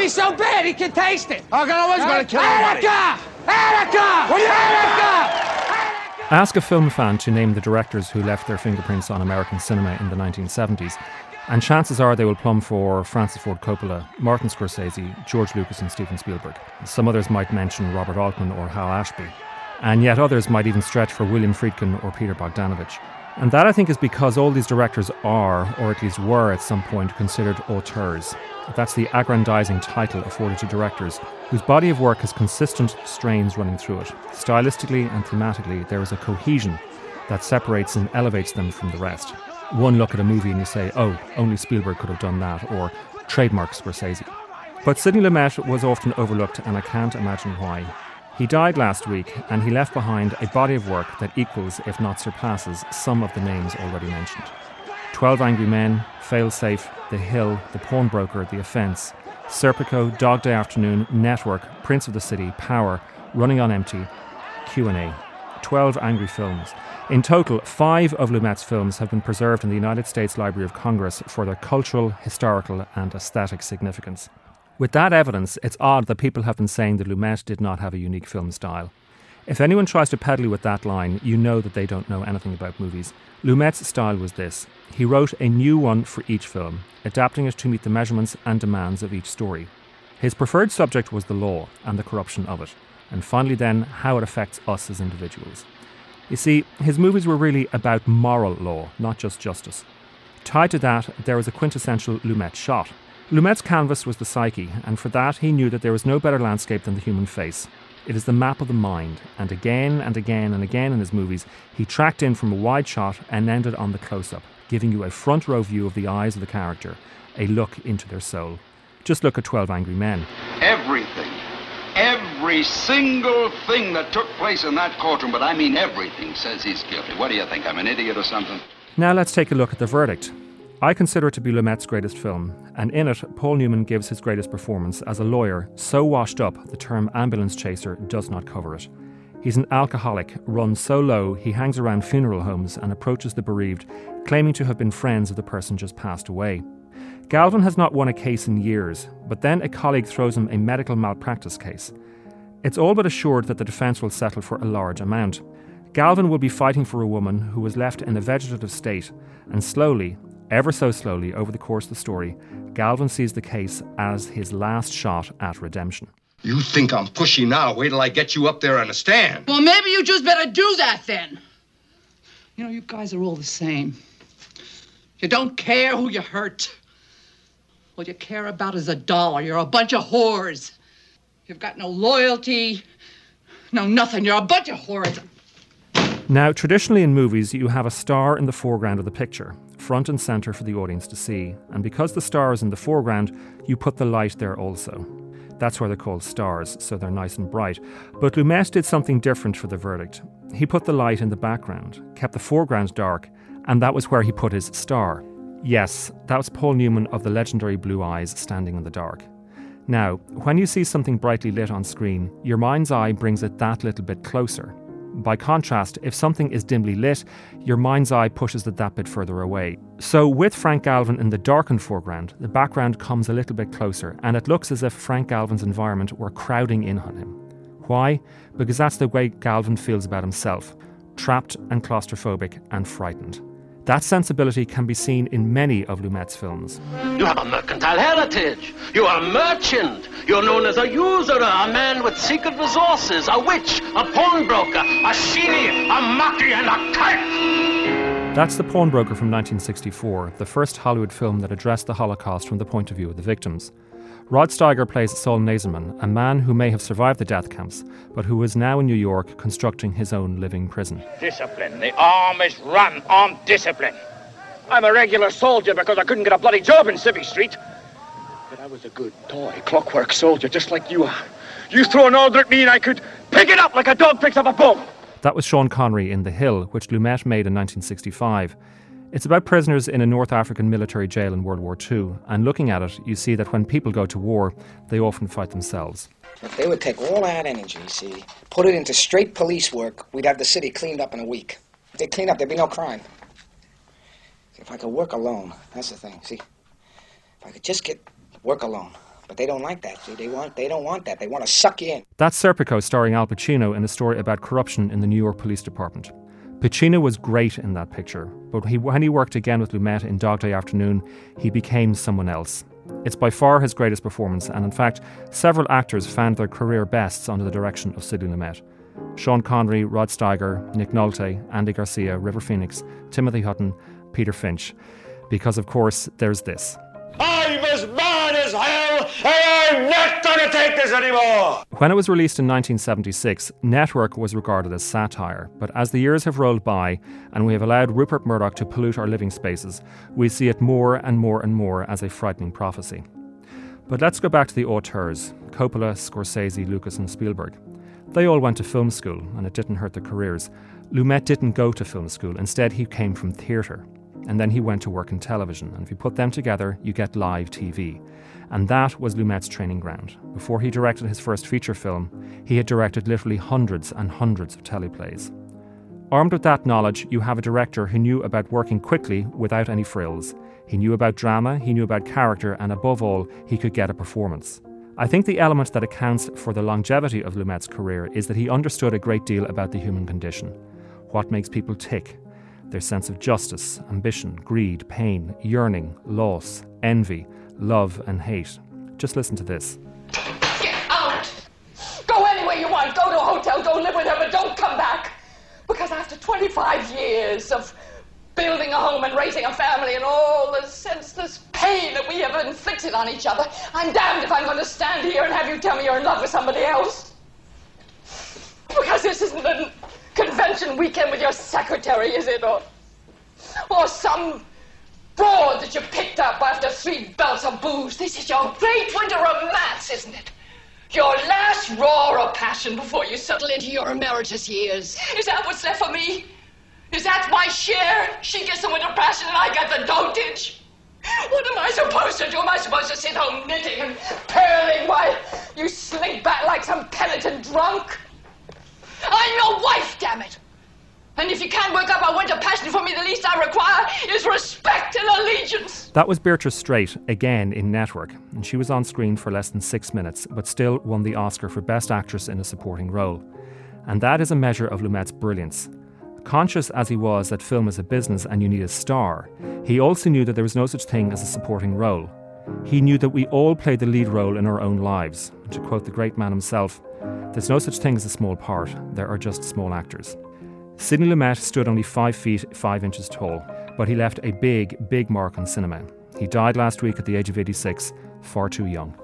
movie so bad he can taste it. I'm always going to kill everybody. Attica! Attica! What are Attica! Ask a film fan to name the directors who left their fingerprints on American cinema in the 1970s, and chances are they will plumb for Francis Ford Coppola, Martin Scorsese, George Lucas, and Steven Spielberg. Some others might mention Robert Altman or Hal Ashby, and yet others might even stretch for William Friedkin or Peter Bogdanovich. And that I think is because all these directors are, or at least were at some point, considered auteurs. That's the aggrandizing title afforded to directors whose body of work has consistent strains running through it. Stylistically and thematically, there is a cohesion that separates and elevates them from the rest. One look at a movie and you say, oh, only Spielberg could have done that, or trademark Scorsese. But Sidney Lumet was often overlooked, and I can't imagine why. He died last week, and he left behind a body of work that equals, if not surpasses, some of the names already mentioned. 12 Angry Men, Failsafe, The Hill, The Pawnbroker, The Offence, Serpico, Dog Day Afternoon, Network, Prince of the City, Power, Running on Empty, Q&A. 12 angry films. In total, five of Lumet's films have been preserved in the United States Library of Congress for their cultural, historical, and aesthetic significance. With that evidence, it's odd that people have been saying that Lumet did not have a unique film style. If anyone tries to peddle you with that line, you know that they don't know anything about movies. Lumet's style was this he wrote a new one for each film, adapting it to meet the measurements and demands of each story. His preferred subject was the law and the corruption of it, and finally, then, how it affects us as individuals. You see, his movies were really about moral law, not just justice. Tied to that, there was a quintessential Lumet shot. Lumet's canvas was the psyche, and for that, he knew that there was no better landscape than the human face. It is the map of the mind, and again and again and again in his movies, he tracked in from a wide shot and ended on the close up, giving you a front row view of the eyes of the character, a look into their soul. Just look at 12 Angry Men. Everything. Every single thing that took place in that courtroom, but I mean everything, says he's guilty. What do you think? I'm an idiot or something? Now let's take a look at the verdict. I consider it to be Lumet's greatest film, and in it, Paul Newman gives his greatest performance as a lawyer so washed up the term ambulance chaser does not cover it. He's an alcoholic, run so low he hangs around funeral homes and approaches the bereaved, claiming to have been friends of the person just passed away. Galvin has not won a case in years, but then a colleague throws him a medical malpractice case. It's all but assured that the defence will settle for a large amount. Galvin will be fighting for a woman who was left in a vegetative state, and slowly, ever so slowly, over the course of the story, Galvin sees the case as his last shot at redemption. You think I'm pushy now? Wait till I get you up there on a stand. Well, maybe you just better do that then. You know, you guys are all the same. You don't care who you hurt. All you care about is a dollar. You're a bunch of whores. You've got no loyalty, no nothing. You're a bunch of whores. Now, traditionally in movies, you have a star in the foreground of the picture, front and centre for the audience to see. And because the star is in the foreground, you put the light there also. That's why they're called stars, so they're nice and bright. But Lumet did something different for the verdict. He put the light in the background, kept the foreground dark, and that was where he put his star. Yes, that was Paul Newman of the legendary Blue Eyes standing in the dark. Now, when you see something brightly lit on screen, your mind's eye brings it that little bit closer. By contrast, if something is dimly lit, your mind's eye pushes it that bit further away. So, with Frank Galvin in the darkened foreground, the background comes a little bit closer, and it looks as if Frank Galvin's environment were crowding in on him. Why? Because that's the way Galvin feels about himself trapped and claustrophobic and frightened. That sensibility can be seen in many of Lumet's films. You have a mercantile heritage. You are a merchant. You're known as a usurer, a man with secret resources, a witch, a pawnbroker, a sheeny, a monkey, and a kite. That's The Pawnbroker from 1964, the first Hollywood film that addressed the Holocaust from the point of view of the victims. Rod Steiger plays Sol Nazerman, a man who may have survived the death camps, but who is now in New York constructing his own living prison. Discipline. The arm is run on discipline. I'm a regular soldier because I couldn't get a bloody job in Civvy Street. But I was a good toy, clockwork soldier, just like you are. You throw an order at me and I could pick it up like a dog picks up a bone. That was Sean Connery in The Hill, which Lumet made in 1965. It's about prisoners in a North African military jail in World War II, and looking at it, you see that when people go to war, they often fight themselves. If they would take all that energy, see, put it into straight police work, we'd have the city cleaned up in a week. If they clean up, there'd be no crime. See, if I could work alone, that's the thing, see. If I could just get work alone, But they don't like that. See, they want they don't want that. They want to suck you in. That's Serpico starring Al Pacino in a story about corruption in the New York Police Department. Pacino was great in that picture, but he, when he worked again with Lumet in Dog Day Afternoon, he became someone else. It's by far his greatest performance, and in fact, several actors found their career bests under the direction of Sidney Lumet. Sean Connery, Rod Steiger, Nick Nolte, Andy Garcia, River Phoenix, Timothy Hutton, Peter Finch. Because, of course, there's this. I'm as mad as hell, I'm not going to take this anymore. When it was released in 1976, Network was regarded as satire, but as the years have rolled by and we have allowed Rupert Murdoch to pollute our living spaces, we see it more and more and more as a frightening prophecy. But let's go back to the auteurs Coppola, Scorsese, Lucas, and Spielberg. They all went to film school, and it didn't hurt their careers. Lumet didn't go to film school, instead, he came from theatre and then he went to work in television. And if you put them together, you get live TV. And that was Lumet's training ground. Before he directed his first feature film, he had directed literally hundreds and hundreds of teleplays. Armed with that knowledge, you have a director who knew about working quickly without any frills. He knew about drama, he knew about character, and above all, he could get a performance. I think the element that accounts for the longevity of Lumet's career is that he understood a great deal about the human condition. What makes people tick, their sense of justice, ambition, greed, pain, yearning, loss, envy, love, and hate. Just listen to this. Get out! Go anywhere you want. Go to a hotel. Go live with her, but don't come back. Because after 25 years of building a home and raising a family and all the senseless pain that we have inflicted on each other, I'm damned if I'm going to stand here and have you tell me you're in love with somebody else. Because this isn't an weekend with your secretary, is it? Or, or some broad that you picked up after three belts of booze. This is your great winter romance, isn't it? Your last roar of passion before you settle into your emeritus years. Is that what's left for me? Is that my share? She gets the winter passion and I get the dotage. What am I supposed to do? Am I supposed to sit home knitting and purling while you slink back like some penitent drunk? I'm your wife, damn it! And if you can't work up a winter passion for me, the least I require is respect and allegiance. That was Beatrice Straight again in Network, and she was on screen for less than six minutes, but still won the Oscar for Best Actress in a Supporting Role. And that is a measure of Lumet's brilliance. Conscious as he was that film is a business and you need a star, he also knew that there was no such thing as a supporting role. He knew that we all play the lead role in our own lives. And to quote the great man himself, there's no such thing as a small part, there are just small actors. Sidney Lumet stood only 5 feet 5 inches tall, but he left a big, big mark on cinema. He died last week at the age of 86, far too young.